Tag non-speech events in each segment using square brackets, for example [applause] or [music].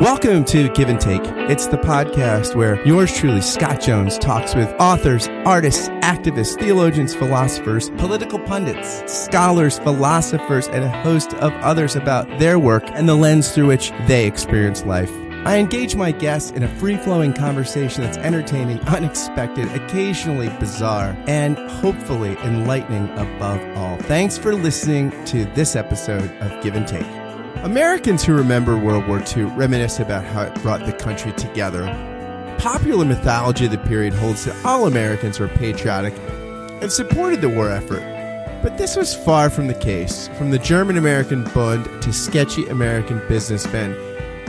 Welcome to Give and Take. It's the podcast where yours truly, Scott Jones, talks with authors, artists, activists, theologians, philosophers, political pundits, scholars, philosophers, and a host of others about their work and the lens through which they experience life. I engage my guests in a free flowing conversation that's entertaining, [laughs] unexpected, occasionally bizarre, and hopefully enlightening above all. Thanks for listening to this episode of Give and Take. Americans who remember World War II reminisce about how it brought the country together. Popular mythology of the period holds that all Americans were patriotic and supported the war effort. But this was far from the case, from the German American Bund to sketchy American businessmen.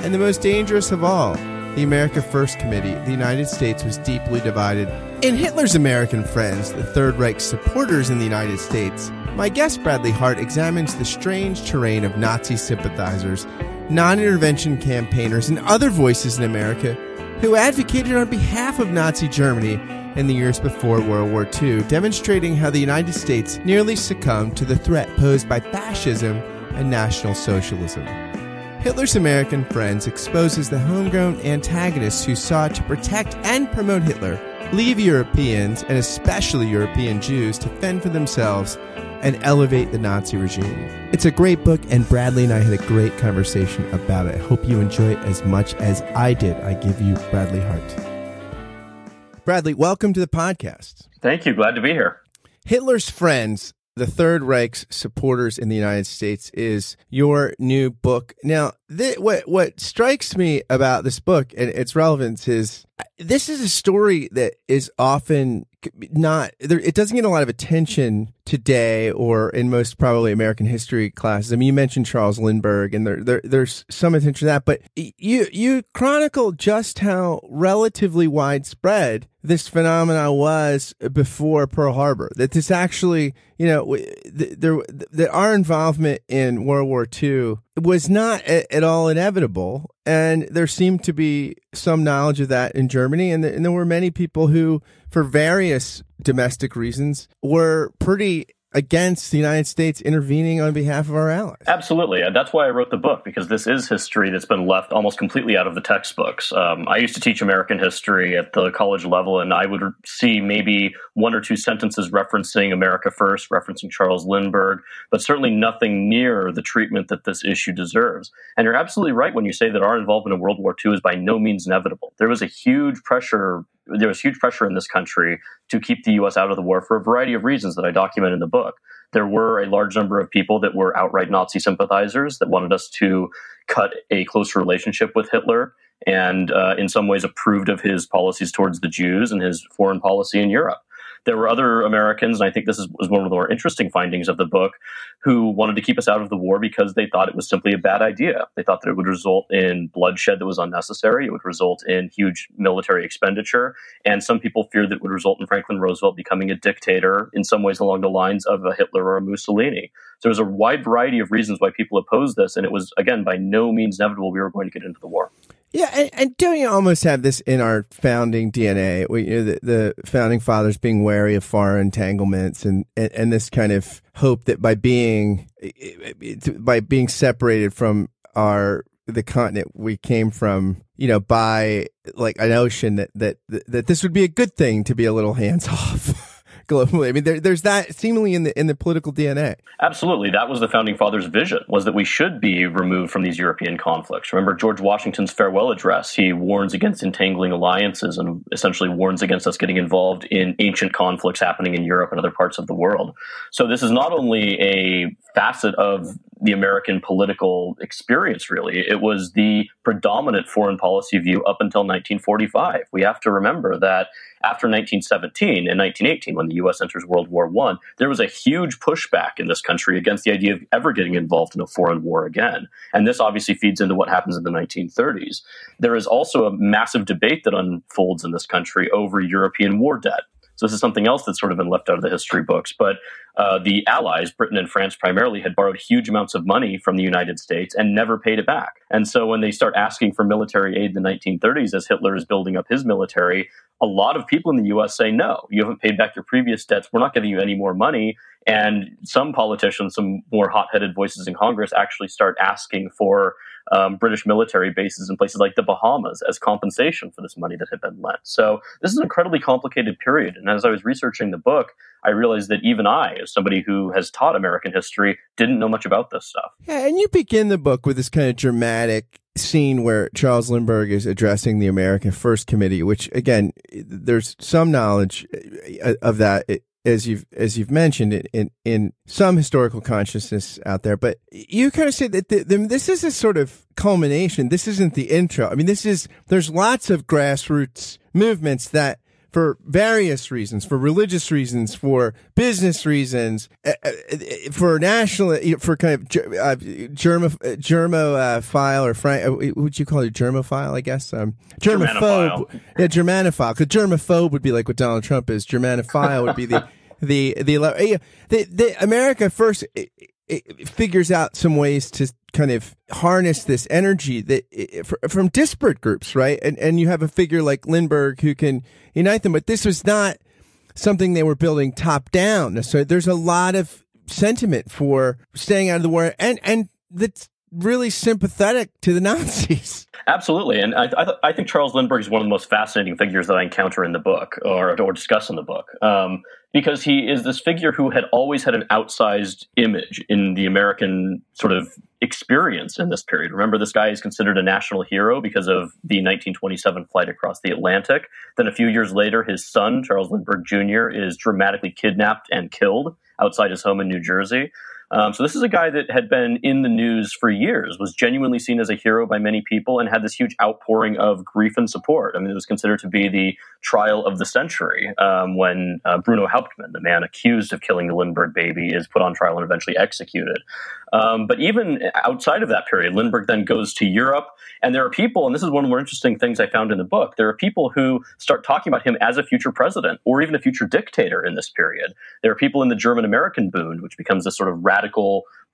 And the most dangerous of all, the America First Committee, the United States was deeply divided. In Hitler's American friends, the Third Reich supporters in the United States, my guest Bradley Hart examines the strange terrain of Nazi sympathizers, non intervention campaigners, and other voices in America who advocated on behalf of Nazi Germany in the years before World War II, demonstrating how the United States nearly succumbed to the threat posed by fascism and National Socialism. Hitler's American Friends exposes the homegrown antagonists who sought to protect and promote Hitler, leave Europeans, and especially European Jews, to fend for themselves and elevate the Nazi regime. It's a great book, and Bradley and I had a great conversation about it. I hope you enjoy it as much as I did. I give you Bradley Hart. Bradley, welcome to the podcast. Thank you. Glad to be here. Hitler's Friends, the Third Reich's supporters in the United States, is your new book. Now, th- what what strikes me about this book and its relevance is uh, this is a story that is often not there, it doesn't get a lot of attention today or in most probably American history classes. I mean, you mentioned Charles Lindbergh, and there, there there's some attention to that, but you you chronicle just how relatively widespread this phenomena was before Pearl Harbor. That this actually, you know, there that our involvement in World War II was not at all inevitable, and there seemed to be some knowledge of that in Germany, and, and there were many people who, for various domestic reasons, were pretty against the United States intervening on behalf of our allies. Absolutely. And that's why I wrote the book, because this is history that's been left almost completely out of the textbooks. Um, I used to teach American history at the college level, and I would see maybe one or two sentences referencing America First, referencing Charles Lindbergh, but certainly nothing near the treatment that this issue deserves. And you're absolutely right when you say that our involvement in World War II is by no means inevitable. There was a huge pressure there was huge pressure in this country to keep the U.S. out of the war for a variety of reasons that I document in the book. There were a large number of people that were outright Nazi sympathizers that wanted us to cut a closer relationship with Hitler and, uh, in some ways, approved of his policies towards the Jews and his foreign policy in Europe. There were other Americans, and I think this is, was one of the more interesting findings of the book, who wanted to keep us out of the war because they thought it was simply a bad idea. They thought that it would result in bloodshed that was unnecessary. It would result in huge military expenditure. And some people feared that it would result in Franklin Roosevelt becoming a dictator in some ways along the lines of a Hitler or a Mussolini. So there was a wide variety of reasons why people opposed this. And it was, again, by no means inevitable we were going to get into the war. Yeah, and, and, don't you almost have this in our founding DNA? We, you know, the, the, founding fathers being wary of foreign entanglements, and, and, and this kind of hope that by being by being separated from our the continent we came from, you know, by like a notion that that that this would be a good thing to be a little hands [laughs] off globally. I mean, there, there's that seemingly in the in the political DNA. Absolutely, that was the founding fathers' vision: was that we should be removed from these European conflicts. Remember George Washington's farewell address? He warns against entangling alliances and essentially warns against us getting involved in ancient conflicts happening in Europe and other parts of the world. So this is not only a facet of the American political experience, really. It was the predominant foreign policy view up until 1945. We have to remember that after 1917 and 1918, when the U.S. enters World War I, there was a huge pushback in this country against the idea of ever getting involved in a foreign war again. And this obviously feeds into what happens in the 1930s. There is also a massive debate that unfolds in this country over European war debt. So this is something else that's sort of been left out of the history books. But uh, the Allies, Britain and France primarily, had borrowed huge amounts of money from the United States and never paid it back. And so when they start asking for military aid in the 1930s, as Hitler is building up his military, a lot of people in the US say, no, you haven't paid back your previous debts. We're not giving you any more money. And some politicians, some more hot headed voices in Congress, actually start asking for um, British military bases in places like the Bahamas as compensation for this money that had been lent. So this is an incredibly complicated period. And as I was researching the book, I realized that even I, as somebody who has taught American history, didn't know much about this stuff. Yeah, and you begin the book with this kind of dramatic scene where Charles Lindbergh is addressing the American First Committee, which again, there's some knowledge uh, of that as you've as you've mentioned in in some historical consciousness out there. But you kind of say that the, the, this is a sort of culmination. This isn't the intro. I mean, this is there's lots of grassroots movements that for various reasons, for religious reasons, for business reasons, uh, uh, for national, for kind of uh, germo, germophile or frank, what would you call it, germophile? I guess um, germaphobe. Yeah, germanophile. Because germaphobe would be like what Donald Trump is. Germanophile would be the [laughs] the the the, the America first it, it figures out some ways to kind of harness this energy that from disparate groups, right? And and you have a figure like Lindbergh who can unite them, but this was not something they were building top down. So there's a lot of sentiment for staying out of the war, and and that's really sympathetic to the [laughs] Nazis. Absolutely, and I, I, I, think Charles Lindbergh is one of the most fascinating figures that I encounter in the book or, or discuss in the book. Um, because he is this figure who had always had an outsized image in the American sort of experience in this period. Remember, this guy is considered a national hero because of the 1927 flight across the Atlantic. Then a few years later, his son, Charles Lindbergh Jr., is dramatically kidnapped and killed outside his home in New Jersey. Um, so this is a guy that had been in the news for years, was genuinely seen as a hero by many people, and had this huge outpouring of grief and support. I mean, it was considered to be the trial of the century um, when uh, Bruno Hauptmann, the man accused of killing the Lindbergh baby, is put on trial and eventually executed. Um, but even outside of that period, Lindbergh then goes to Europe, and there are people, and this is one of the more interesting things I found in the book. There are people who start talking about him as a future president or even a future dictator in this period. There are people in the German American Bund, which becomes this sort of radical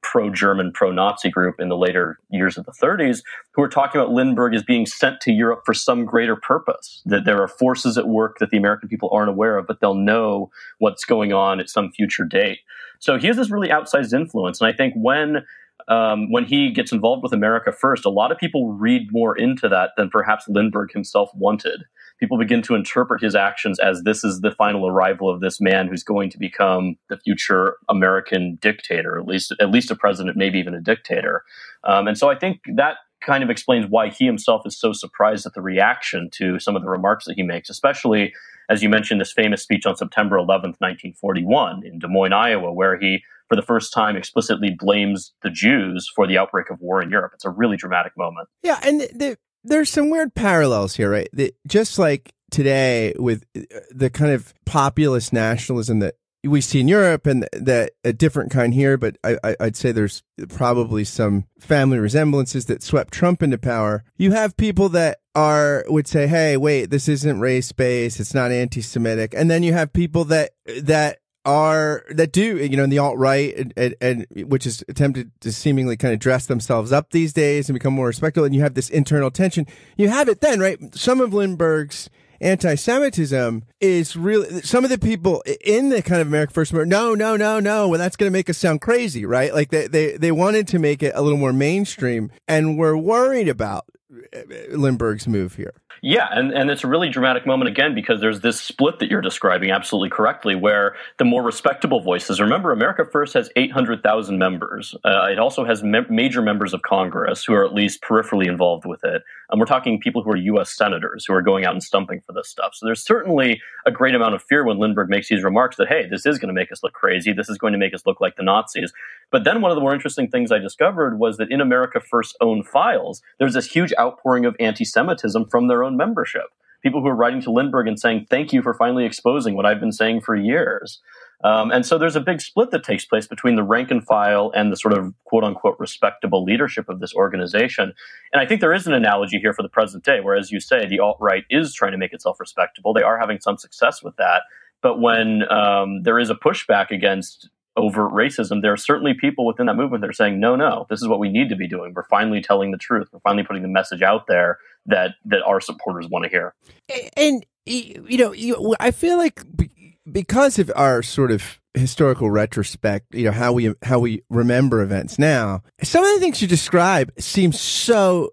pro German, pro Nazi group in the later years of the 30s who are talking about Lindbergh as being sent to Europe for some greater purpose, that there are forces at work that the American people aren't aware of, but they'll know what's going on at some future date. So he has this really outsized influence. And I think when um, when he gets involved with America First, a lot of people read more into that than perhaps Lindbergh himself wanted people begin to interpret his actions as this is the final arrival of this man who's going to become the future American dictator, at least at least a president, maybe even a dictator. Um, and so I think that kind of explains why he himself is so surprised at the reaction to some of the remarks that he makes, especially as you mentioned this famous speech on September 11th, 1941 in Des Moines, Iowa, where he for the first time explicitly blames the Jews for the outbreak of war in Europe. It's a really dramatic moment. Yeah, and the, there's some weird parallels here, right? That just like today with uh, the kind of populist nationalism that we see in Europe and that a different kind here, but I, would say there's probably some family resemblances that swept Trump into power. You have people that are would say, "Hey, wait, this isn't race based. It's not anti-Semitic," and then you have people that that are that do you know in the alt right and, and, and, which is attempted to seemingly kind of dress themselves up these days and become more respectable and you have this internal tension. You have it then right? Some of lindbergh's anti-semitism is really some of the people in the kind of america first no no no no well that's going to make us sound crazy right? Like they, they they wanted to make it a little more mainstream and we're worried about uh, lindbergh's move here yeah, and, and it's a really dramatic moment again because there's this split that you're describing absolutely correctly, where the more respectable voices. Remember, America First has 800,000 members. Uh, it also has me- major members of Congress who are at least peripherally involved with it. And we're talking people who are U.S. senators who are going out and stumping for this stuff. So there's certainly a great amount of fear when Lindbergh makes these remarks that, hey, this is going to make us look crazy. This is going to make us look like the Nazis. But then one of the more interesting things I discovered was that in America First's own files, there's this huge outpouring of anti Semitism from their membership. People who are writing to Lindbergh and saying, thank you for finally exposing what I've been saying for years. Um, and so there's a big split that takes place between the rank and file and the sort of quote unquote respectable leadership of this organization. And I think there is an analogy here for the present day, where, as you say, the alt right is trying to make itself respectable. They are having some success with that. But when um, there is a pushback against overt racism, there are certainly people within that movement that are saying, no, no, this is what we need to be doing. We're finally telling the truth. We're finally putting the message out there that that our supporters want to hear. And you know, you, I feel like because of our sort of historical retrospect, you know, how we how we remember events now, some of the things you describe seem so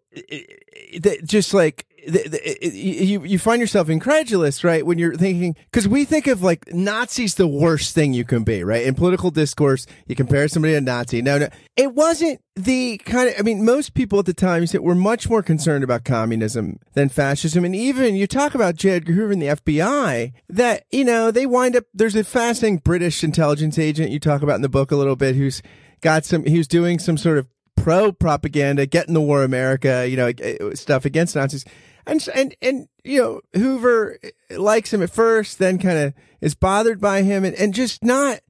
just like the, the, you you find yourself incredulous, right? When you're thinking, because we think of like Nazis the worst thing you can be, right? In political discourse, you compare somebody to a Nazi. No, no, it wasn't the kind of. I mean, most people at the time were much more concerned about communism than fascism, and even you talk about J. Edgar Hoover and the FBI. That you know they wind up. There's a fascinating British intelligence agent you talk about in the book a little bit who's got some. He was doing some sort of pro propaganda, getting the war America, you know, eh, stuff against Nazis. And and and you know Hoover likes him at first, then kind of is bothered by him, and, and just not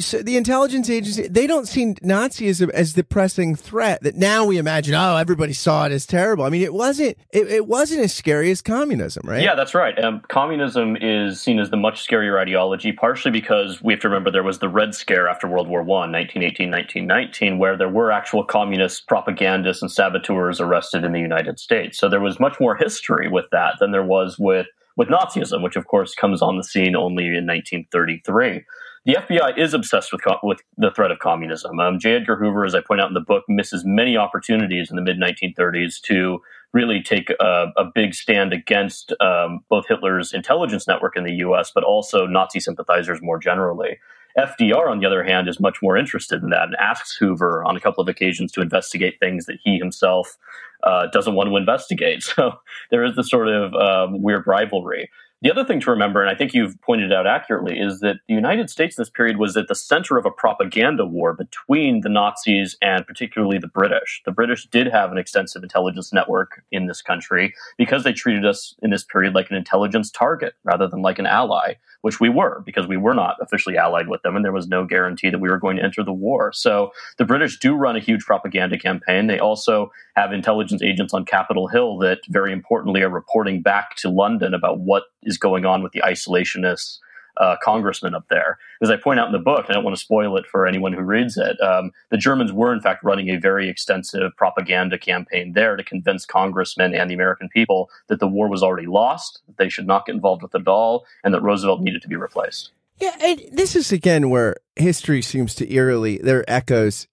so the intelligence agency they don't see Nazism as, the pressing threat that now we imagine. Oh, everybody saw it as terrible. I mean, it wasn't. It, it wasn't as scary as communism, right? Yeah, that's right. Um, communism is seen as the much scarier ideology, partially because we have to remember there was the Red Scare after World War One, 1918, 1919, where there were actual communist propagandists and saboteurs arrested in the United States. So there was much more history with that than there was with with Nazism, which of course comes on the scene only in 1933 the FBI is obsessed with with the threat of communism. Um, J. Edgar Hoover, as I point out in the book, misses many opportunities in the mid 1930s to really take a, a big stand against um, both Hitler's intelligence network in the U.S., but also Nazi sympathizers more generally. FDR, on the other hand, is much more interested in that and asks Hoover on a couple of occasions to investigate things that he himself uh, doesn't want to investigate. [laughs] So there is this sort of um, weird rivalry. The other thing to remember, and I think you've pointed out accurately, is that the United States in this period was at the center of a propaganda war between the Nazis and particularly the British. The British did have an extensive intelligence network in this country because they treated us in this period like an intelligence target rather than like an ally, which we were because we were not officially allied with them and there was no guarantee that we were going to enter the war. So the British do run a huge propaganda campaign. They also have intelligence agents on Capitol Hill that very importantly are reporting back to London about what is going on with the isolationist uh, congressman up there. As I point out in the book, I don't want to spoil it for anyone who reads it. Um, the Germans were, in fact, running a very extensive propaganda campaign there to convince congressmen and the American people that the war was already lost, that they should not get involved with it at all, and that Roosevelt needed to be replaced. Yeah, and this is again where history seems to eerily there are echoes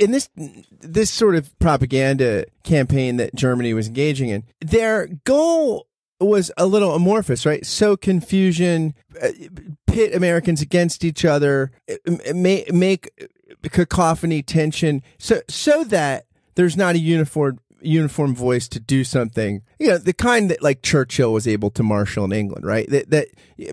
in this this sort of propaganda campaign that Germany was engaging in. Their goal was a little amorphous, right? So confusion, uh, pit Americans against each other, make, make cacophony, tension, so so that there's not a uniform uniform voice to do something, you know, the kind that like Churchill was able to marshal in England, right? That, that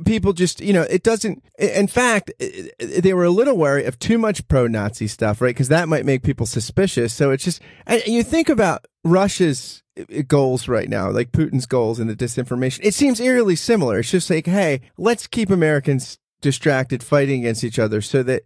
people just, you know, it doesn't, in fact, they were a little wary of too much pro Nazi stuff, right? Because that might make people suspicious. So it's just, and you think about Russia's goals right now, like Putin's goals and the disinformation. It seems eerily similar. It's just like, hey, let's keep Americans distracted fighting against each other so that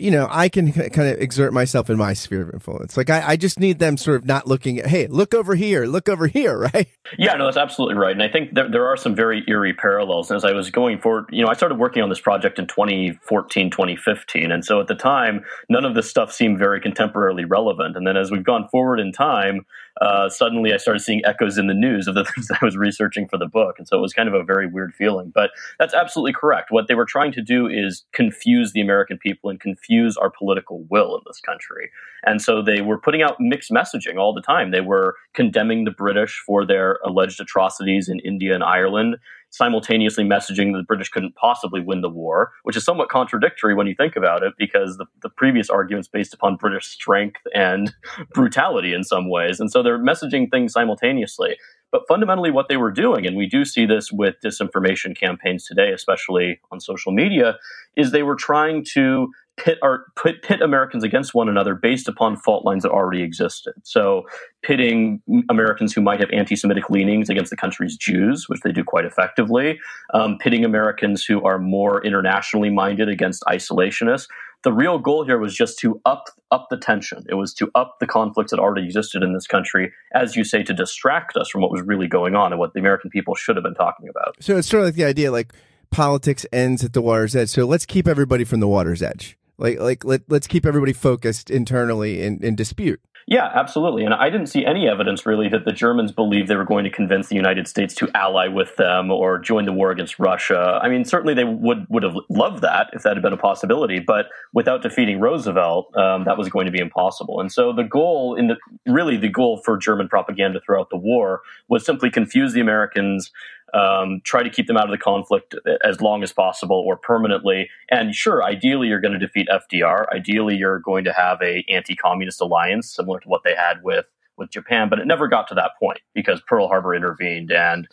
you know i can kind of exert myself in my sphere of influence like I, I, just need them sort of not looking at hey look over here look over here [laughs] right yeah no that's absolutely right and i think there, there are some very eerie parallels and as i was going forward you know i started working on this project in 2014 2015 and so at the time none of this stuff seemed very contemporarily relevant and then as we've gone forward in time uh, suddenly I started seeing echoes in the news of the [laughs] things I was researching for the book. And so it was kind of a very weird feeling. But that's absolutely correct. What they were trying to do is confuse the American people and confuse our political will in this country. And so they were putting out mixed messaging all the time. They were condemning the British for their alleged atrocities in India and Ireland simultaneously messaging that the British couldn't possibly win the war, which is somewhat contradictory when you think about it, because the, the previous arguments based upon British strength and [laughs] brutality in some ways. And so they're messaging things simultaneously. But fundamentally, what they were doing, and we do see this with disinformation campaigns today, especially on social media, is they were trying to pit our put pit Americans against one another based upon fault lines that already existed. So pitting Americans who might have anti-Semitic leanings against the country's Jews, which they do quite effectively, um, pitting Americans who are more internationally minded against isolationists. The real goal here was just to up up the tension. It was to up the conflicts that already existed in this country, as you say, to distract us from what was really going on and what the American people should have been talking about. So it's sort of like the idea, like politics ends at the water's edge. So let's keep everybody from the water's edge Like, like let, let's keep everybody focused internally in, in dispute. Yeah, absolutely. And I didn't see any evidence really that the Germans believed they were going to convince the United States to ally with them or join the war against Russia. I mean, certainly they would would have loved that if that had been a possibility, but without defeating Roosevelt, um, that was going to be impossible. And so the goal in the really the goal for German propaganda throughout the war was simply confuse the Americans um, try to keep them out of the conflict as long as possible or permanently. And sure, ideally you're going to defeat FDR. Ideally you're going to have a anti-communist alliance similar to what they had with with Japan, but it never got to that point because Pearl Harbor intervened. And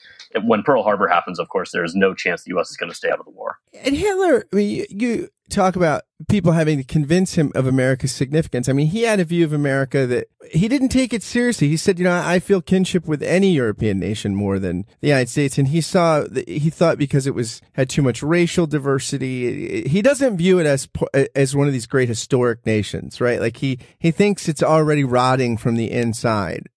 when Pearl Harbor happens, of course, there's no chance the U.S. is going to stay out of the war. And Hitler, I mean, you talk about people having to convince him of America's significance. I mean, he had a view of America that he didn't take it seriously. He said, you know, I feel kinship with any European nation more than the United States. And he saw, he thought because it was, had too much racial diversity, he doesn't view it as, as one of these great historic nations, right? Like he, he thinks it's already rotting from the inside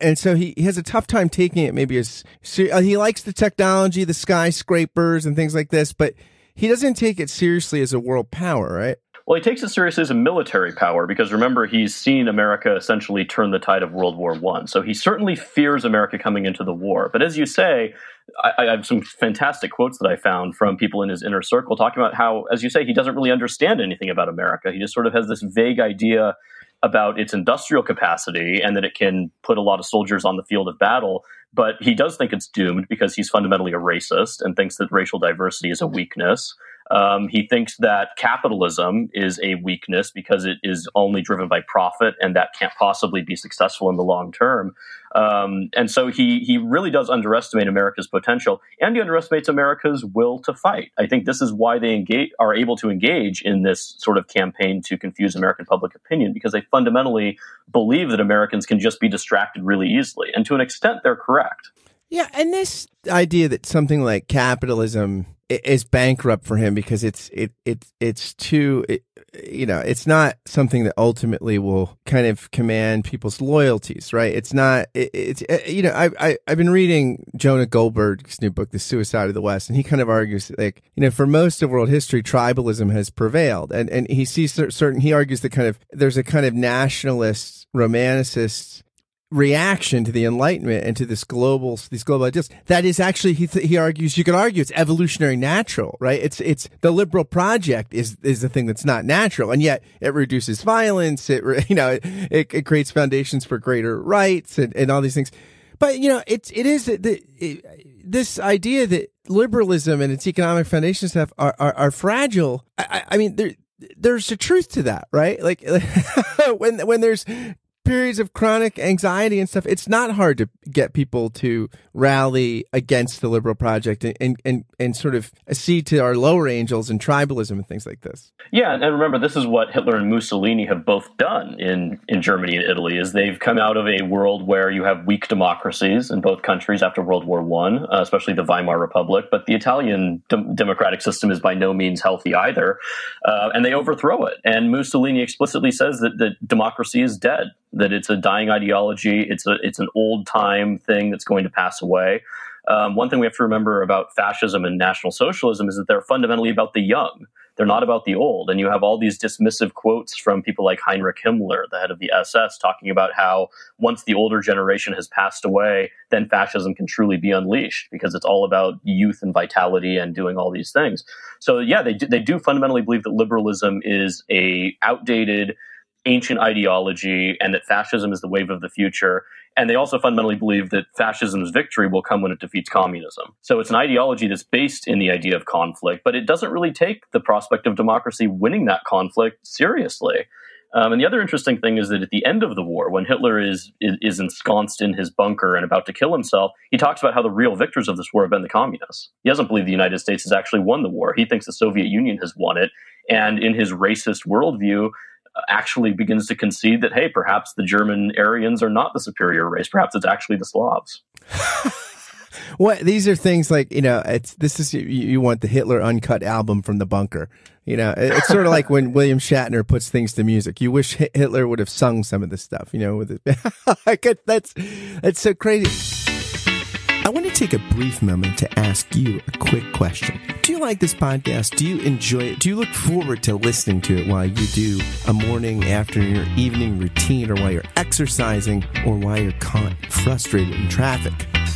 and so he, he has a tough time taking it maybe as uh, he likes the technology the skyscrapers and things like this but he doesn't take it seriously as a world power, right? Well, he takes it seriously as a military power because remember he's seen America essentially turn the tide of World War One. So he certainly fears America coming into the war. But as you say, I, I, have some fantastic quotes that I found from people in his inner circle talking about how, as you say, he doesn't really understand anything about America. He just sort of has this vague idea about its industrial capacity and that it can put a lot of soldiers on the field of battle. But he does think it's doomed because he's fundamentally a racist and thinks that racial diversity is a weakness. Um, he thinks that capitalism is a weakness because it is only driven by profit and that can't possibly be successful in the long term. Um, and so he he really does underestimate America's potential, and he underestimates America's will to fight. I think this is why they engage, are able to engage in this sort of campaign to confuse American public opinion because they fundamentally believe that Americans can just be distracted really easily, and to an extent, they're correct. Yeah, and this idea that something like capitalism is bankrupt for him because it's it it it's too it, you know it's not something that ultimately will kind of command people's loyalties right? It's not it, it's uh, you know I, I i've been reading jonah goldberg's new book the suicide of the west and he kind of argues like you know for most of world history tribalism has prevailed and and he sees certain he argues that kind of there's a kind of nationalist romanticist reaction to the Enlightenment and to this global these global ideas. That is actually he th- he argues you can argue it's evolutionary natural, right? It's it's the liberal project is is the thing that's not natural, and yet it reduces violence. It [laughs] you know it, it creates foundations for greater rights and, and all these things. But you know it's it is the it, this idea that liberalism and its economic foundations have are are, are fragile. I, I mean there there's a truth to that, right? Like [laughs] when when there's periods of chronic anxiety and stuff, it's not hard to get people to rally against the liberal project and, and, and, sort of accede to our lower angels and tribalism and things like this. Yeah, and remember, this is what Hitler and Mussolini have both done in, in Germany and Italy, is they've come out of a world where you have weak democracies in both countries after World War One, uh, especially the Weimar Republic, but the Italian de- democratic system is by no means healthy either, uh, and they overthrow it. And Mussolini explicitly says that, that democracy is dead that it's a dying ideology. It's a it's an old time thing that's going to pass away. Um, one thing we have to remember about fascism and National Socialism is that they're fundamentally about the young. They're not about the old. And you have all these dismissive quotes from people like Heinrich Himmler, the head of the SS, talking about how once the older generation has passed away, then fascism can truly be unleashed because it's all about youth and vitality and doing all these things. So yeah, they do, they do fundamentally believe that liberalism is a outdated ancient ideology and that fascism is the wave of the future. And they also fundamentally believe that fascism's victory will come when it defeats communism. So it's an ideology that's based in the idea of conflict, but it doesn't really take the prospect of democracy winning that conflict seriously. Um, and the other interesting thing is that at the end of the war, when Hitler is, is, is ensconced in his bunker and about to kill himself, he talks about how the real victors of this war have been the communists. He doesn't believe the United States has actually won the war. He thinks the Soviet Union has won it. And in his racist worldview, actually begins to concede that, hey, perhaps the German Aryans are not the superior race. Perhaps it's actually the Slavs. [laughs] what these are things like you know it's this is you, you, want the Hitler uncut album from the bunker. You know, it's sort of like when [laughs] William Shatner puts things to music. You wish Hitler would have sung some of this stuff. You know, with it. [laughs] That's that's so crazy. I want to take a brief moment to ask you a quick question like this podcast? Do you enjoy it? Do you look forward to listening to it while you do a morning, afternoon, or evening routine, or while you're exercising, or while you're caught frustrated in traffic?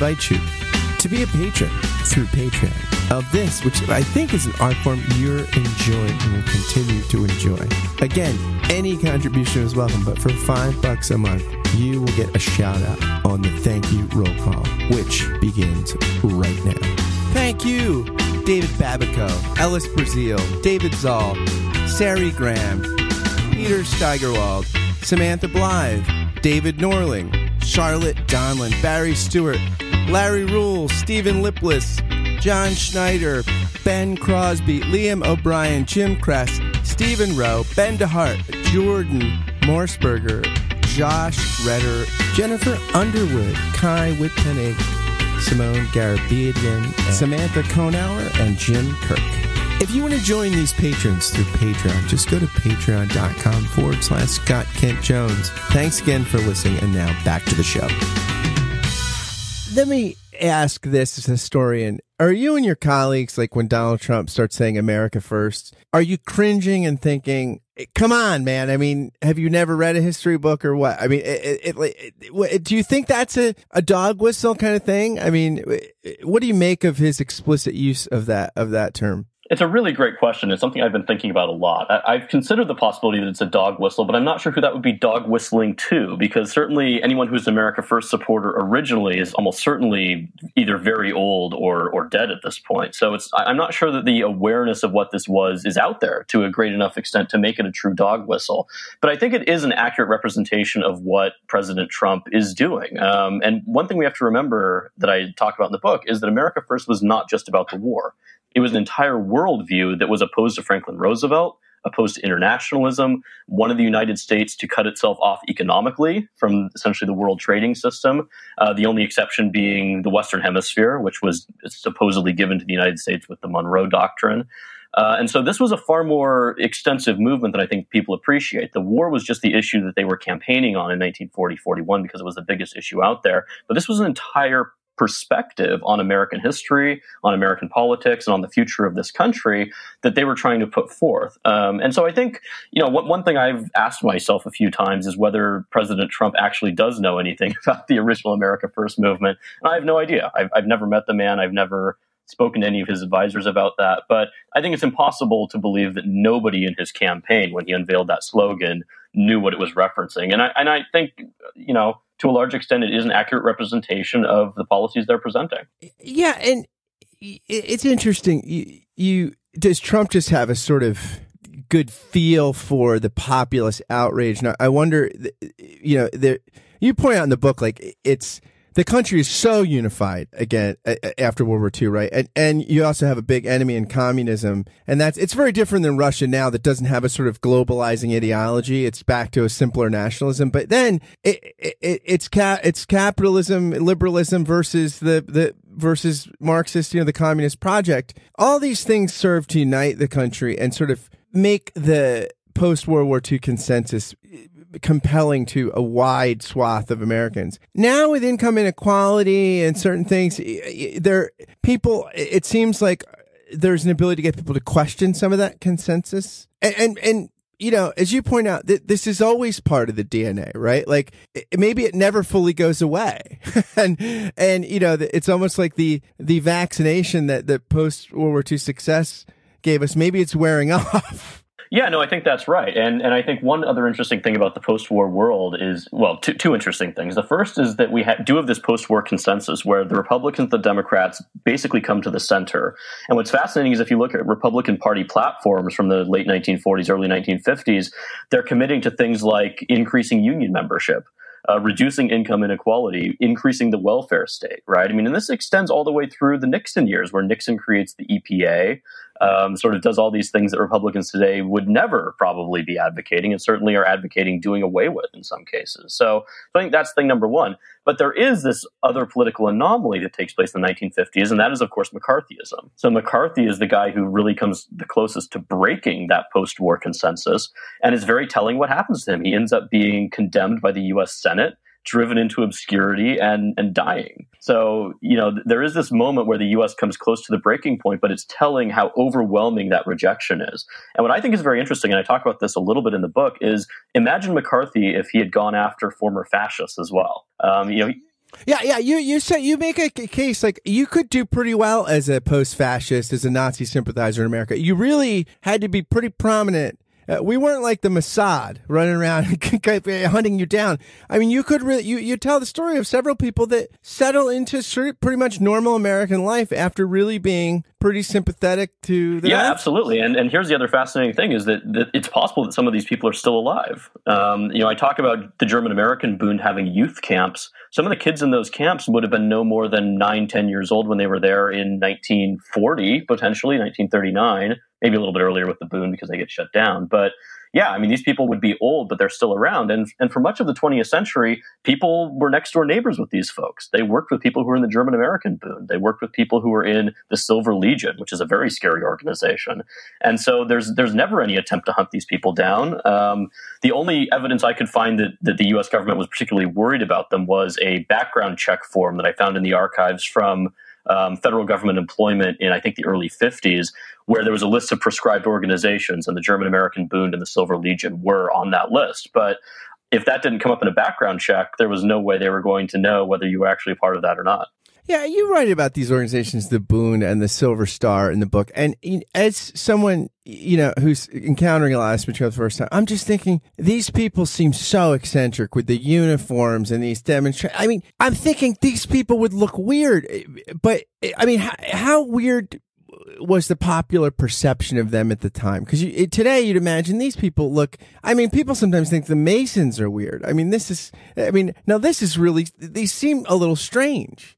you to be a patron through Patreon of this, which I think is an art form you're enjoying and will continue to enjoy. Again, any contribution is welcome, but for five bucks a month, you will get a shout out on the thank you roll call, which begins right now. Thank you, David Babico, Ellis Brazil, David Zoll, Sari Graham, Peter Steigerwald, Samantha Blythe, David Norling, Charlotte Donlin, Barry Stewart, Larry Rule, Stephen Lipless, John Schneider, Ben Crosby, Liam O'Brien, Jim Kress, Stephen Rowe, Ben DeHart, Jordan Morsberger, Josh Redder, Jennifer Underwood, Kai Whitpennig, Simone Garabedian, Samantha Konauer, and Jim Kirk. If you want to join these patrons through Patreon, just go to patreon.com forward slash Scott Kent Jones. Thanks again for listening, and now back to the show. Let me ask this as a historian. Are you and your colleagues, like when Donald Trump starts saying America first, are you cringing and thinking, eh, come on, man? I mean, have you never read a history book or what? I mean, it, it, it, do you think that's a, a dog whistle kind of thing? I mean, eh, eh, what do you make of his explicit use of that, of that term? It's a really great question. It's something I've been thinking about a lot. I, have considered the possibility that it's a dog whistle, but I'm not sure who that would be dog whistling to, because certainly anyone who's an America First supporter originally is almost certainly either very old or or dead at this point. So it's I'm not sure that the awareness of what this was is out there to a great enough extent to make it a true dog whistle. But I think it is an accurate representation of what President Trump is doing. Um, and one thing we have to remember that I talk about in the book is that America First was not just about the war. It was an entire worldview that was opposed to Franklin Roosevelt, opposed to internationalism, wanted the United States to cut itself off economically from essentially the world trading system. Uh, the only exception being the Western Hemisphere, which was supposedly given to the United States with the Monroe Doctrine. Uh, and so this was a far more extensive movement than I think people appreciate. The war was just the issue that they were campaigning on in 1940 41 because it was the biggest issue out there. But this was an entire perspective on American history, on American politics, and on the future of this country that they were trying to put forth. Um, and so I think, you know, what, one thing I've asked myself a few times is whether President Trump actually does know anything [laughs] about the original America First movement. And I have no idea. I've, I've never met the man. I've never spoken to any of his advisors about that. But I think it's impossible to believe that nobody in his campaign, when he unveiled that slogan, knew what it was referencing. And I, and I think, you know, to a large extent, it is an accurate representation of the policies they're presenting. Yeah, and it's interesting. You, you does Trump just have a sort of good feel for the populist outrage? Now, I wonder, you know, there, you point out in the book like it's the country is so unified again after World War II, right? And and you also have a big enemy in communism, and that's it's very different than Russia now that doesn't have a sort of globalizing ideology. It's back to a simpler nationalism, but then it, it it's ca- it's capitalism, liberalism versus the the versus Marxist, you know, the communist project. All these things serve to unite the country and sort of make the post World War II consensus compelling to a wide swath of Americans. Now with income inequality and certain things, there people it seems like there's an ability to get people to question some of that consensus. And and, and you know, as you point out, th- this is always part of the DNA, right? Like it, maybe it never fully goes away, [laughs] and and you know, it's almost like the the vaccination that that post World War II success gave us. Maybe it's wearing [laughs] off. Yeah, no, I think that's right. And and I think one other interesting thing about the post-war world is well, two, two interesting things. The first is that we ha- do have this post-war consensus where the Republicans, the Democrats basically come to the center. And what's fascinating is if you look at Republican Party platforms from the late 1940s, early 1950s, they're committing to things like increasing union membership uh, reducing income inequality, increasing the welfare state, right? I mean, and this extends all the way through the Nixon years, where Nixon creates the EPA, um, sort of does all these things that Republicans today would never probably be advocating, and certainly are advocating doing away with in some cases. So I think that's thing number one. But there is this other political anomaly that takes place in the 1950s, and that is, of course, McCarthyism. So McCarthy is the guy who really comes the closest to breaking that post war consensus, and it's very telling what happens to him. He ends up being condemned by the U.S. Senate driven into obscurity and and dying. So you know there is this moment where the U.S. comes close to the breaking point, but it's telling how overwhelming that rejection is. And what I think is very interesting, and I talk about this a little bit in the book, is imagine McCarthy if he had gone after former fascists as well. Um, you know. Yeah, yeah. You you say you make a case like you could do pretty well as a post-fascist, as a Nazi sympathizer in America. You really had to be pretty prominent uh, we weren't like the Mossad running around [laughs] hunting you down. I mean, you could really, you, you tell the story of several people that settle into pretty much normal American life after really being pretty sympathetic to the yeah life. absolutely and and here's the other fascinating thing is that, that it's possible that some of these people are still alive um, you know i talk about the german american bund having youth camps some of the kids in those camps would have been no more than 9 10 years old when they were there in 1940 potentially 1939 maybe a little bit earlier with the Bund because they get shut down. But yeah, I mean, these people would be old, but they're still around. And, and for much of the 20th century, people were next door neighbors with these folks. They worked with people who were in the German American Bund. They worked with people who were in the Silver Legion, which is a very scary organization. And so there's, there's never any attempt to hunt these people down. Um, the only evidence I could find that, that the US government was particularly worried about them was a background check form that I found in the archives from um, federal government employment in, I think, the early 50s, where there was a list of prescribed organizations, and the German American Bund and the Silver Legion were on that list. But if that didn't come up in a background check, there was no way they were going to know whether you were actually part of that or not. Yeah, you write about these organizations, the Bund and the Silver Star in the book. And as someone, you know, who's encountering a lot of material for the first time, I'm just thinking these people seem so eccentric with the uniforms and these demonstrations. I mean, I'm thinking these people would look weird, eh, but eh, I mean, how, how weird was the popular perception of them at the time? Because eh, today you'd imagine these people look. I mean, people sometimes think the Masons are weird. I mean, this is. I mean, now this is really. These seem a little strange.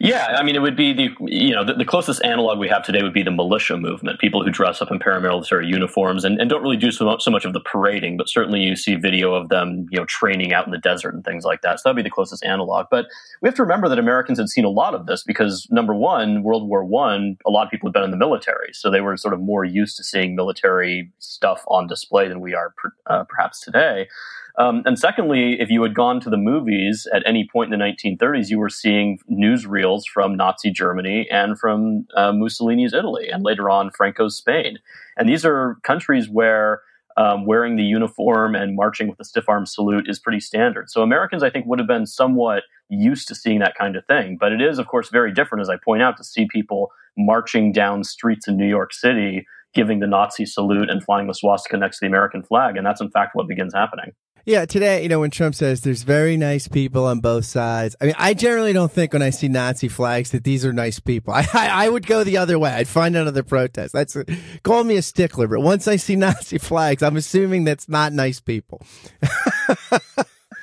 Yeah, I mean, it would be the you know the, the, closest analog we have today would be the militia movement, people who dress up in paramilitary uniforms and, and don't really do so much, so much of the parading, but certainly you see video of them you know training out in the desert and things like that. So that'd be the closest analog. But we have to remember that Americans had seen a lot of this because number one, World War One, a lot of people had been in the military, so they were sort of more used to seeing military stuff on display than we are per, uh, perhaps today. Um, and secondly, if you had gone to the movies at any point in the 1930s, you were seeing newsreels from Nazi Germany and from uh, Mussolini's Italy, and later on Franco's Spain. And these are countries where um, wearing the uniform and marching with a stiff arm salute is pretty standard. So Americans, I think, would have been somewhat used to seeing that kind of thing. But it is, of course, very different, as I point out, to see people marching down streets in New York City, giving the Nazi salute and flying the swastika next to the American flag. And that's, in fact, what begins happening. Yeah, today, you know, when Trump says there's very nice people on both sides, I mean, I generally don't think when I see Nazi flags that these are nice people. I, I, I would go the other way. I'd find another protest. That's a, call me a stickler, but once I see [laughs] Nazi flags, I'm assuming that's not nice people. [laughs]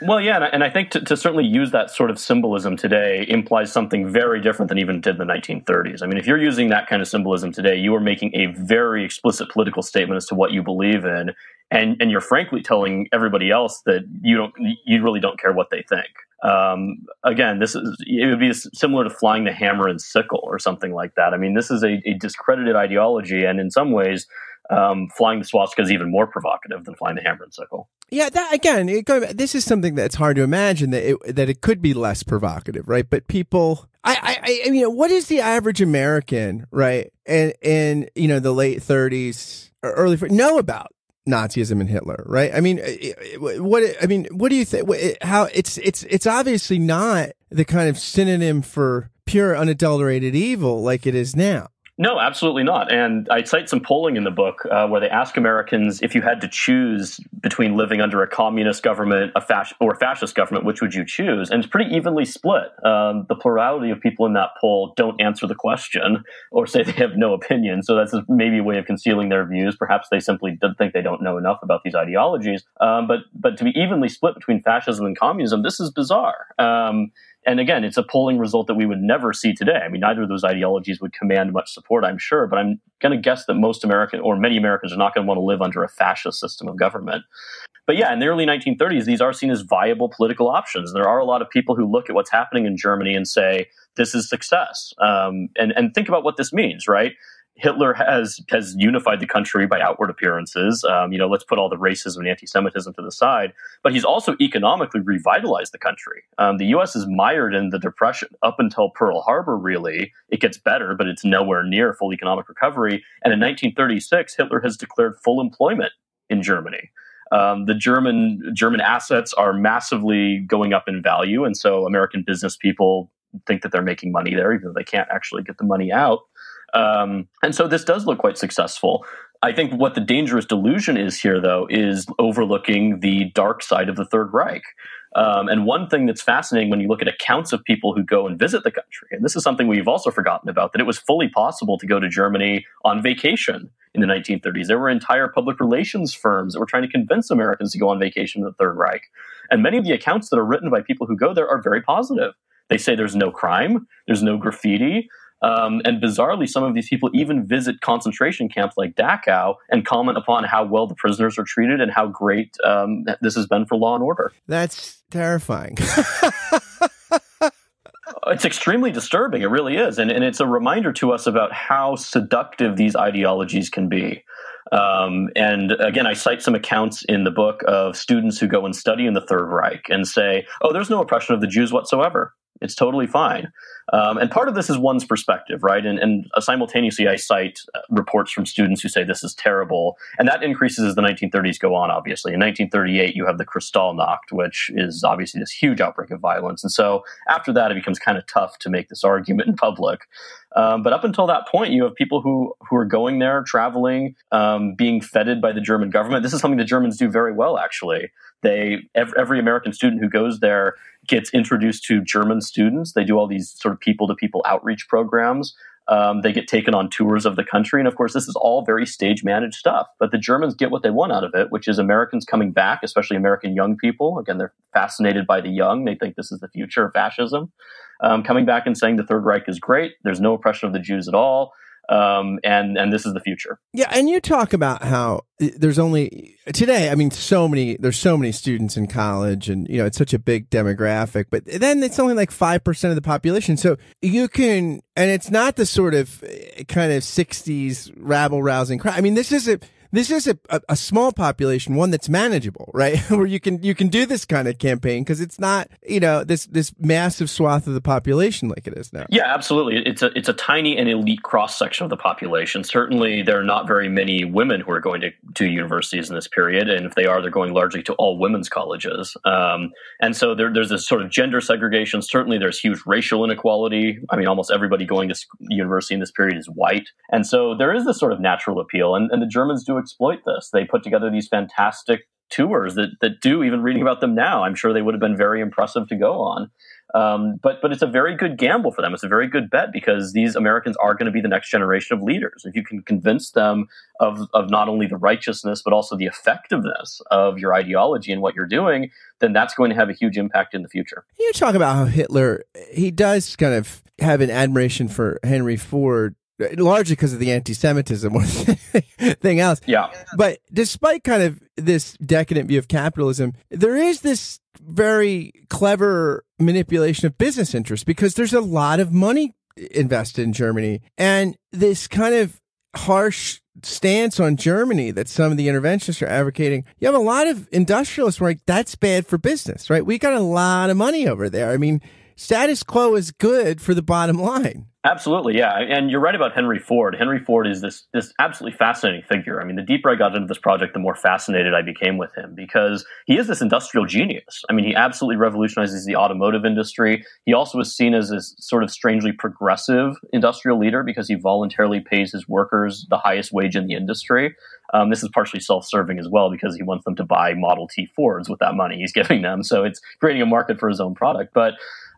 Well, yeah, and I think to, to, certainly use that sort of symbolism today implies something very different than even did in the 1930s. I mean, if you're using that kind of symbolism today, you are making a very explicit political statement as to what you believe in, and and you're frankly telling everybody else that you don't you really don't care what they think. Um, again, this is it would be similar to flying the hammer and sickle or something like that. I mean, this is a, a discredited ideology, and in some ways, um, flying the swastika is even more provocative than flying the hammer and sickle. Yeah, that again, it, this is something that's hard to imagine that it, that it could be less provocative, right? But people, I, I, I mean, what is the average American, right? And in you know the late 30s or early know about Nazism and Hitler, right? I mean, eh, eh, eh, what I mean, what do you think? How it's it's it's obviously not the kind of synonym for pure unadulterated evil like it is now. No, absolutely not. And I cite some polling in the book uh, where they ask Americans if you had to choose between living under a communist government a fasc- or a fascist government, which would you choose? And it's pretty evenly split. Um, the plurality of people in that poll don't answer the question or say [laughs] they have no opinion. So that's maybe a way of concealing their views. Perhaps they simply think they don't know enough about these ideologies. Um, but but to be evenly split between fascism and communism, this is bizarre. Um, and again, it's a polling result that we would never see today. I mean, neither of those ideologies would command much support, I'm sure, but I'm going to guess that most American or many Americans are not going to want to live under a fascist system of government. But yeah, in the early 1930s, these are seen as viable political options. There are a lot of people who look at what's happening in Germany and say, this is success. Um, and, and think about what this means, right? Hitler has has unified the country by outward appearances. Um, you know, let's put all the racism and anti-Semitism to the side. But he's also economically revitalized the country. Um, the U.S. is mired in the depression up until Pearl Harbor. Really, it gets better, but it's nowhere near full economic recovery. And in 1936, Hitler has declared full employment in Germany. Um, the German German assets are massively going up in value, and so American business people think that they're making money there, even though they can't actually get the money out. Um, and so this does look quite successful. I think what the dangerous delusion is here, though, is overlooking the dark side of the Third Reich. Um, and one thing that's fascinating when you look at accounts of people who go and visit the country, and this is something we've also forgotten about, that it was fully possible to go to Germany on vacation in the 1930s. There were entire public relations firms that were trying to convince Americans to go on vacation in the Third Reich. And many of the accounts that are written by people who go there are very positive. They say there's no crime, there's no graffiti, um, and bizarrely, some of these people even visit concentration camps like Dachau and comment upon how well the prisoners are treated and how great um, this has been for law and order. That's terrifying. [laughs] it's extremely disturbing. It really is. And, and it's a reminder to us about how seductive these ideologies can be. Um, and again, I cite some accounts in the book of students who go and study in the Third Reich and say, oh, there's no oppression of the Jews whatsoever. It's totally fine. Um, and part of this is one's perspective, right? And, and uh, simultaneously, I cite uh, reports from students who say this is terrible. And that increases as the 1930s go on, obviously. In 1938, you have the Kristallnacht, which is obviously this huge outbreak of violence. And so after that, it becomes kind of tough to make this argument in public. Um, but up until that point, you have people who who are going there, traveling, um, being feted by the German government. This is something the Germans do very well, actually. They every, every American student who goes there gets introduced to German students. They do all these sort of people to people outreach programs. Um, they get taken on tours of the country. And of course, this is all very stage managed stuff. But the Germans get what they want out of it, which is Americans coming back, especially American young people. Again, they're fascinated by the young. They think this is the future of fascism. Um, coming back and saying the Third Reich is great. There's no oppression of the Jews at all um, and and this is the future. Yeah, and you talk about how there's only today. I mean, so many there's so many students in college, and you know it's such a big demographic. But then it's only like five percent of the population. So you can, and it's not the sort of eh, kind of '60s rabble rousing crowd. I mean, this is a this is a, a, a, small population, one that's manageable, right? [laughs] Where you can, you can do this kind of campaign because it's not, you know, this, this massive swath of the population like it is now. Yeah, absolutely. It's a, it's a tiny and elite cross section of the population. Certainly there are not very many women who are going to, to universities in this period. And if they are, they're going largely to all women's colleges. Um, and so there, there's this sort of gender segregation. Certainly there's huge racial inequality. I mean, almost everybody going to university in this period is white. And so there is this sort of natural appeal. And, and the Germans do exploit this. They put together these fantastic tours that, that do, even reading about them now, I'm sure they would have been very impressive to go on. Um, but but it's a very good gamble for them. It's a very good bet because these Americans are going to be the next generation of leaders. If you can convince them of of not only the righteousness but also the effectiveness of your ideology and what you're doing, then that's going to have a huge impact in the future. You talk about how Hitler he does kind of have an admiration for Henry Ford largely because of the anti-Semitism than [laughs] anything else. Yeah. But despite kind of this decadent view of capitalism, there is this very clever manipulation of business interests because there's a lot of money invested in Germany and this kind of harsh stance on Germany that some of the interventionists are advocating. You have a lot of industrialists where like, that's bad for business, right? We got a lot of money over there. I mean, status quo is good for the bottom line. Absolutely, yeah, and you're right about Henry Ford. Henry Ford is this this absolutely fascinating figure. I mean, the deeper I got into this project, the more fascinated I became with him because he is this industrial genius. I mean, he absolutely revolutionizes the automotive industry. He also is seen as this sort of strangely progressive industrial leader because he voluntarily pays his workers the highest wage in the industry. Um, this is partially self-serving as well because he wants them to buy Model T Fords with that money he's [laughs] giving them. So it's creating a market for his own product, but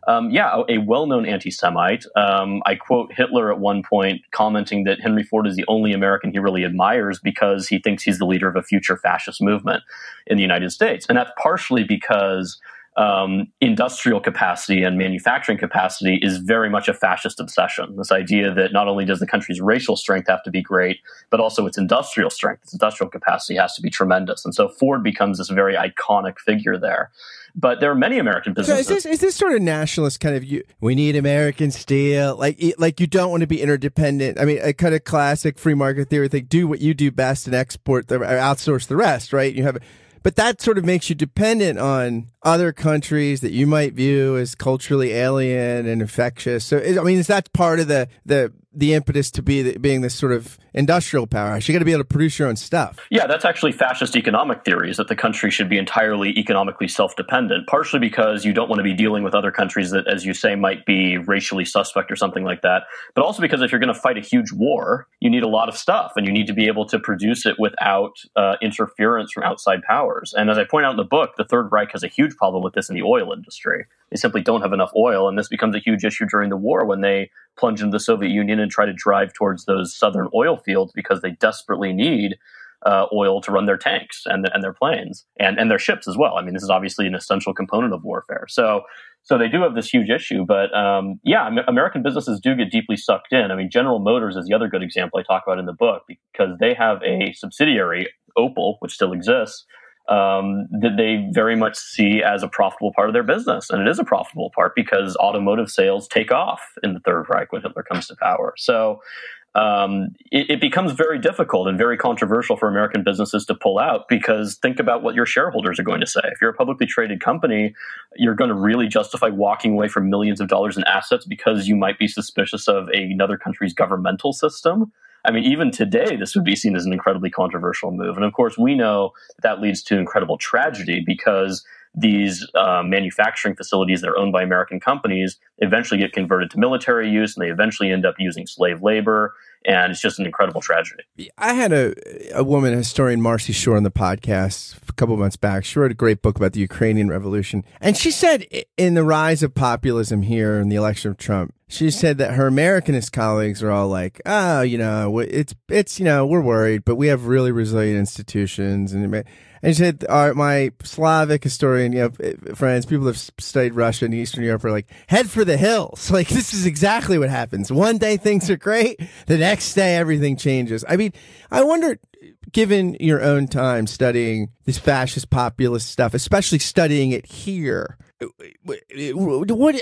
um, yeah, a well known anti Semite. Um, I quote Hitler at one point commenting that Henry Ford is the only American he really admires because he thinks he's the leader of a future fascist movement in the United States. And that's partially because um, industrial capacity and manufacturing capacity is very much a fascist obsession. This idea that not only does the country's racial strength have to be great, but also its industrial strength, its industrial capacity has to be tremendous. And so Ford becomes this very iconic figure there. But there are many American businesses. So is this is this sort of nationalist kind of you? We need American steel, like like you don't want to be interdependent. I mean, a kind of classic free market theory thing: do what you do best and export the outsource the rest. Right? You have but that sort of makes you dependent on other countries that you might view as culturally alien and infectious. So, I mean, is that part of the the the impetus to be the, being this sort of industrial power. You got to be able to produce your own stuff. Yeah, that's actually fascist economic theories that the country should be entirely economically self-dependent. Partially because you don't want to be dealing with other countries that, as you say, might be racially suspect or something like that. But also because if you're going to fight a huge war, you need a lot of stuff, and you need to be able to produce it without uh, interference from outside powers. And as I point out in the book, the Third Reich has a huge problem with this in the oil industry. They simply don't have enough oil, and this becomes a huge issue during the war when they plunge into the Soviet Union and try to drive towards those southern oil fields because they desperately need uh, oil to run their tanks and, and their planes and, and their ships as well. I mean, this is obviously an essential component of warfare. So, so they do have this huge issue, but um, yeah, American businesses do get deeply sucked in. I mean, General Motors is the other good example I talk about in the book because they have a subsidiary, Opel, which still exists, um, that they very much see as a profitable part of their business. And it is a profitable part because automotive sales take off in the Third Reich when Hitler comes to power. So um, it, it, becomes very difficult and very controversial for American businesses to pull out because think about what your shareholders are going to say. If you're a publicly traded company, you're going to really justify walking away from millions of dollars in assets because you might be suspicious of another country's governmental system. I mean, even today, this would be seen as an incredibly controversial move. And of course, we know that, that leads to incredible tragedy because these uh, manufacturing facilities that are owned by American companies eventually get converted to military use and they eventually end up using slave labor and it's just an incredible tragedy. I had a a woman, a historian Marci Shore, on the podcast a couple months back. She wrote a great book about the Ukrainian Revolution, and she said in the rise of populism here in the election of Trump, she said that her Americanist colleagues are all like, "Oh, you know, it's it's you know, we're worried, but we have really resilient institutions." And and she said, our, my Slavic historian, you know, friends, people have studied Russia and Eastern Europe are like, head for the hills. [laughs] Like, this is exactly what happens. One day things are great. The next day everything changes. I mean, I wonder, given your own time studying this fascist populist stuff, especially studying it here, what,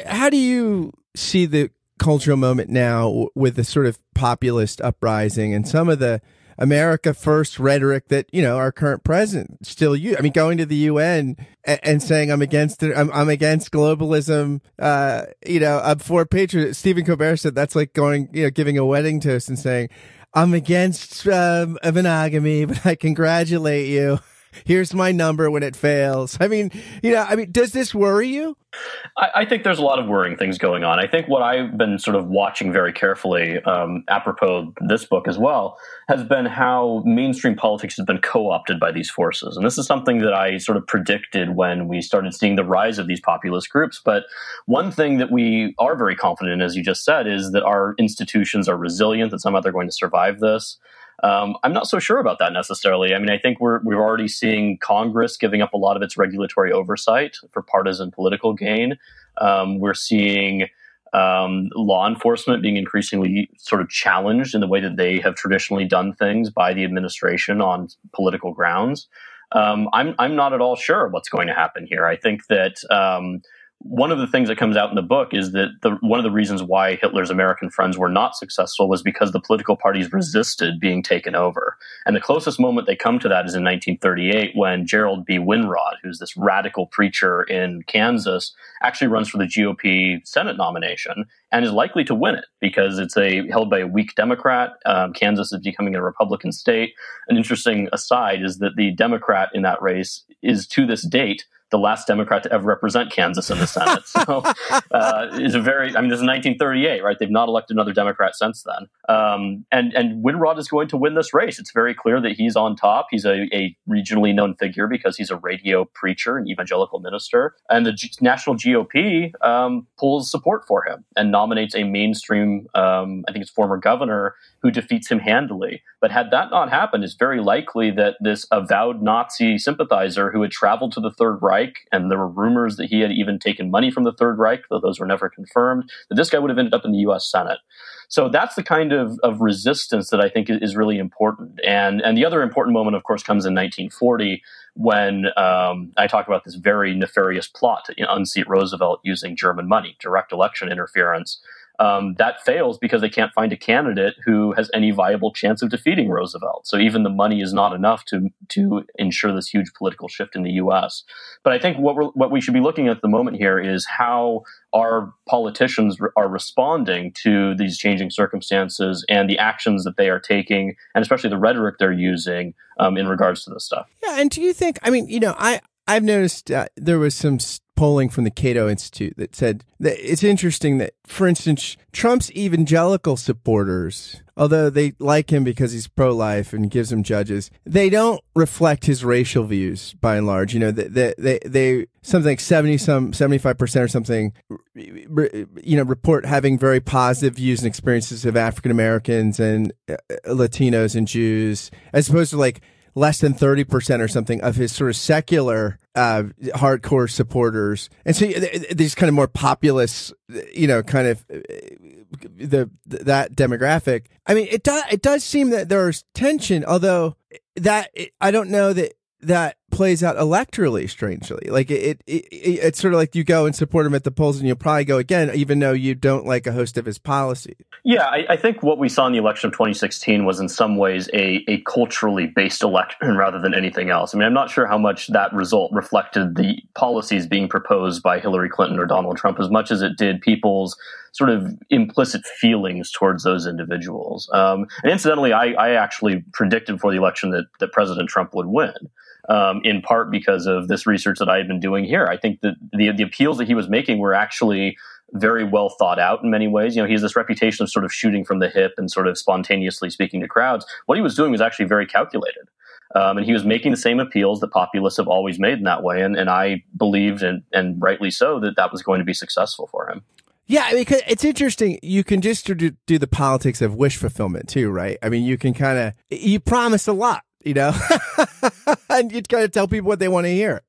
how do you see the cultural moment now with the sort of populist uprising and some of the America First rhetoric that you know our current president still use. I mean, going to the UN and, and saying I'm against it, I'm, I'm against globalism. Uh, you know, I'm for patriot. Stephen Colbert said that's like going, you know, giving a wedding toast and saying I'm against um, monogamy, [laughs] but I congratulate you here's my number when it fails. I mean, you know, I mean, does this worry you? I, I think there's a lot of worrying things going on. I think what I've been sort of watching very carefully, um, apropos this book as well, has been how mainstream politics has been co-opted by these forces. And this is something that I sort of predicted when we started seeing the rise of these populist groups. But one thing that we are very confident in, as you just said, is that our institutions are resilient, that somehow they're going to survive this. Um, I'm not so sure about that necessarily. I mean, I think we're we're already seeing Congress giving up a lot of its regulatory oversight for partisan political gain. Um, we're seeing um, law enforcement being increasingly sort of challenged in the way that they have traditionally done things by the administration on political grounds. Um, I'm I'm not at all sure what's going to happen here. I think that um, one of the things that comes out in the book is that the, one of the reasons why Hitler's American friends were not successful was because the political parties resisted being taken over. And the closest moment they come to that is in 1938 when Gerald B. Winrod, who's this radical preacher in Kansas, actually runs for the GOP Senate nomination and is likely to win it because it's a held by a weak Democrat. Um, Kansas is becoming a Republican state. An interesting aside is that the Democrat in that race is to this date the last Democrat to ever represent Kansas in the Senate. So [laughs] uh, it's a very, I mean, this is 1938, right? They've not elected another Democrat since then. Um, and, and Winrod is going to win this race. It's very clear that he's on top. He's a, a regionally known figure because he's a radio preacher and evangelical minister. And the G- national GOP um, pulls support for him and nominates a mainstream, um, I think it's former governor, who defeats him handily. But had that not happened, it's very likely that this avowed Nazi sympathizer who had traveled to the Third Reich, and there were rumors that he had even taken money from the Third Reich, though those were never confirmed, that this guy would have ended up in the US Senate. So that's the kind of, of resistance that I think is really important. And, and the other important moment, of course, comes in 1940 when um, I talk about this very nefarious plot to unseat Roosevelt using German money, direct election interference um, that fails because they can't find a candidate who has any viable chance of defeating Roosevelt. So even the money is not enough to to ensure this huge political shift in the U.S. But I think what we're, what we should be looking at, the moment here is how our politicians re- are responding to these changing circumstances and the actions that they are taking, and especially the rhetoric they're using um, in regards to this stuff. Yeah, and do you think? I mean, you know, I I've noticed uh, there was some polling from the Cato Institute that said that it's interesting that, for instance, Trump's evangelical supporters, although they like him because he's pro life and gives them judges, they don't reflect his racial views by and large. You know, they, they, they something like 70 some 75% or something you know report having very positive views and experiences of African Americans and uh, Latinos and Jews as opposed to like less than 30% or something of his sort of secular uh, hardcore supporters. And so these kind of more populist, you know, kind of uh, the that demographic. I mean, it does it does seem that there's tension, although that I don't know that that plays out electorally strangely. Like it, it, it, it's sort of like you go and support him at the polls and you'll probably go again even though you don't like a host of his policies yeah I, I, think what we saw in the election of 2016 was in some ways a, a culturally based election [laughs] rather than anything else. I mean i'm not sure how much that result reflected the policies being proposed by hillary clinton or donald trump as much as it did people's sort of implicit feelings towards those individuals. Um, and incidentally I, I actually predicted for the election that, that president trump would win um, in part because of this research that I had been doing here. I think that the, the appeals that he was making were actually very well thought out in many ways. You know, he has this reputation of sort of shooting from the hip and sort of spontaneously speaking to crowds. What he was doing was actually very calculated. Um, and he was making the same appeals that populists have always made in that way. And, and I believed, and, and rightly so, that that was going to be successful for him. Yeah, because it's interesting. You can just do, do the politics of wish fulfillment too, right? I mean, you can kind of you promise a lot, you know, [laughs] and you kind of tell people what they want to hear.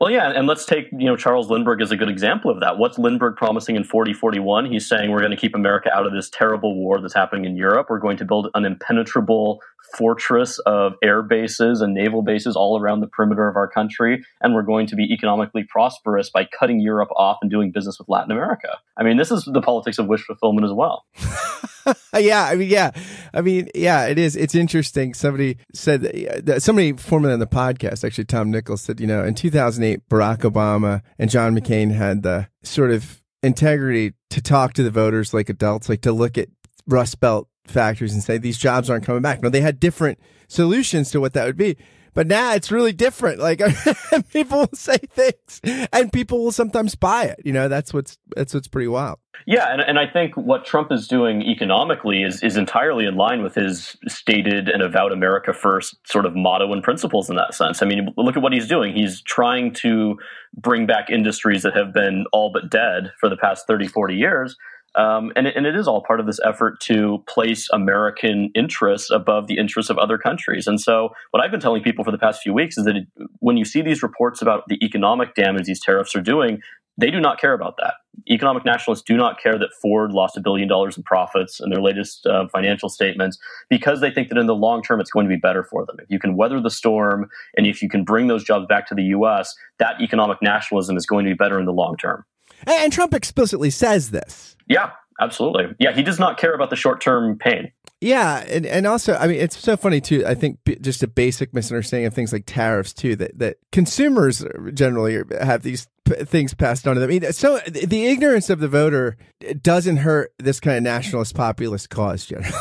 Well, yeah, and let's take you know Charles Lindbergh as a good example of that. What's Lindbergh promising in 4041? He's saying we're going to keep America out of this terrible war that's happening in Europe. We're going to build an impenetrable fortress of air bases and naval bases all around the perimeter of our country, and we're going to be economically prosperous by cutting Europe off and doing business with Latin America. I mean, this is the politics of wish fulfillment as well. [laughs] yeah, I mean, yeah, I mean, yeah, it is. It's interesting. Somebody said, that, somebody formerly on the podcast, actually, Tom Nichols said, you know, in 2008, Barack Obama and John McCain had the sort of integrity to talk to the voters like adults, like to look at Rust Belt factories and say these jobs aren't coming back. No, they had different solutions to what that would be. But now it's really different. Like [laughs] people will say things and people will sometimes buy it. You know, that's what's that's what's pretty wild. Yeah, and, and I think what Trump is doing economically is is entirely in line with his stated and avowed America first sort of motto and principles in that sense. I mean, look at what he's doing. He's trying to bring back industries that have been all but dead for the past 30, 40 years um, and, it, and it is all part of this effort to place American interests above the interests of other countries. And so, what I've been telling people for the past few weeks is that it, when you see these reports about the economic damage these tariffs are doing, they do not care about that. Economic nationalists do not care that Ford lost a billion dollars in profits in their latest uh, financial statements because they think that in the long term it's going to be better for them. If you can weather the storm and if you can bring those jobs back to the U.S., that economic nationalism is going to be better in the long term. And Trump explicitly says this. Yeah, absolutely. Yeah, he does not care about the short term pain. Yeah, and, and also, I mean, it's so funny too. I think just a basic misunderstanding of things like tariffs too. That that consumers generally have these p- things passed on to them. I mean, so the ignorance of the voter doesn't hurt this kind of nationalist populist cause generally.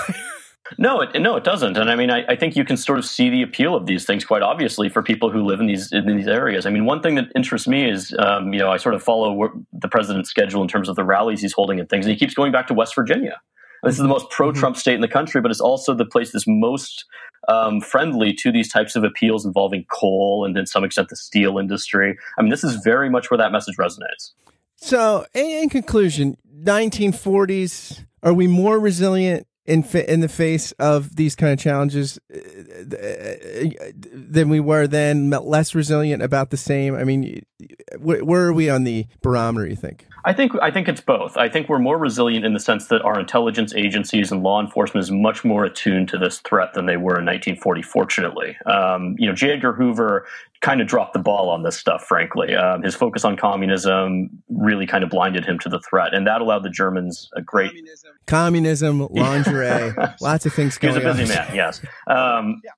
No, it, no, it doesn't. And I mean, I, I, think you can sort of see the appeal of these things quite obviously for people who live in these in these areas. I mean, one thing that interests me is, um, you know, I sort of follow the president's schedule in terms of the rallies he's holding and things, and he keeps going back to West Virginia. This is the most pro-Trump mm-hmm. state in the country, but it's also the place that's most um, friendly to these types of appeals involving coal and, to some extent, the steel industry. I mean, this is very much where that message resonates. So, in conclusion, 1940s, are we more resilient in in the face of these kind of challenges uh, uh, than we were then, less resilient, about the same? I mean, where are we on the barometer? You think? I think I think it's both. I think we're more resilient in the sense that our intelligence agencies and law enforcement is much more attuned to this threat than they were in 1940. Fortunately, um, you know, J. Edgar Hoover kind of dropped the ball on this stuff. Frankly, um, his focus on communism really kind of blinded him to the threat, and that allowed the Germans a great communism, communism [laughs] lingerie, lots of things. Going He's a busy on. man. Yes. Um, yeah.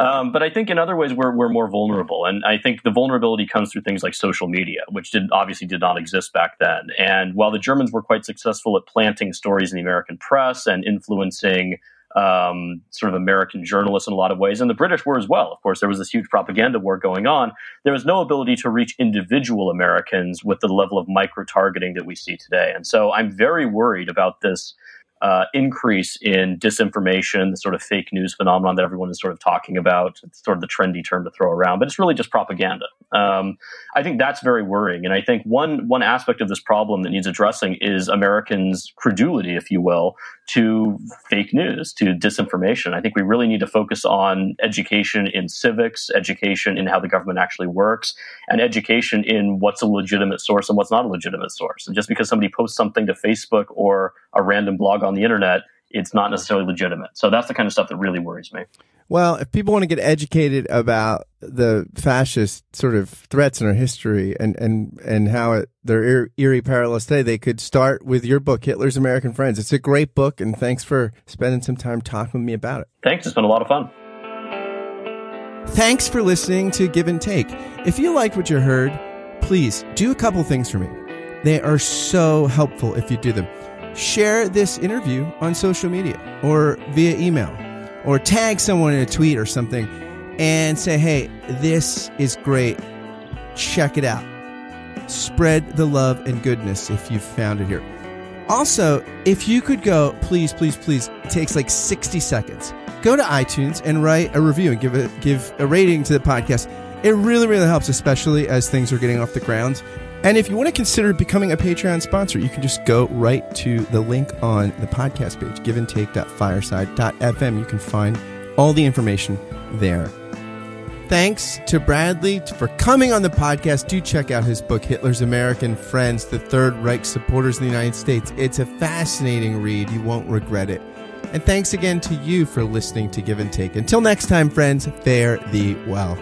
Um, but I think in other ways we're, we're more vulnerable, and I think the vulnerability comes through things like social media, which did obviously did not exist back then. And while the Germans were quite successful at planting stories in the American press and influencing um, sort of American journalists in a lot of ways, and the British were as well. Of course, there was this huge propaganda war going on. There was no ability to reach individual Americans with the level of micro targeting that we see today. And so I'm very worried about this uh, increase in disinformation, the sort of fake news phenomenon that everyone is sort of talking about. It's sort of the trendy term to throw around, but it's really just propaganda. Um, I think that's very worrying, and I think one one aspect of this problem that needs addressing is Americans' credulity, if you will, to fake news, to disinformation. I think we really need to focus on education in civics, education in how the government actually works, and education in what's a legitimate source and what's not a legitimate source. And just because somebody posts something to Facebook or a random blog on the internet, it's not necessarily legitimate. So that's the kind of stuff that really worries me. Well, if people want to get educated about the fascist sort of threats in our history and and and how it, they're eerie parallels today, they could start with your book, Hitler's American Friends. It's a great book, and thanks for spending some time talking with me about it. Thanks. It's been a lot of fun. Thanks for listening to Give and Take. If you liked what you heard, please do a couple things for me. They are so helpful if you do them share this interview on social media or via email or tag someone in a tweet or something and say, hey, this is great. Check it out. Spread the love and goodness if you've found it here. Also, if you could go, please, please, please, it takes like 60 seconds. Go to iTunes and write a review and give a give a rating to the podcast. It really, really helps, especially as things are getting off the ground. And if you want to consider becoming a Patreon sponsor, you can just go right to the link on the podcast page, giveandtake.fireside.fm. You can find all the information there. Thanks to Bradley for coming on the podcast. Do check out his book, Hitler's American Friends, The Third Reich Supporters in the United States. It's a fascinating read. You won't regret it. And thanks again to you for listening to Give and Take. Until next time, friends, fare thee well.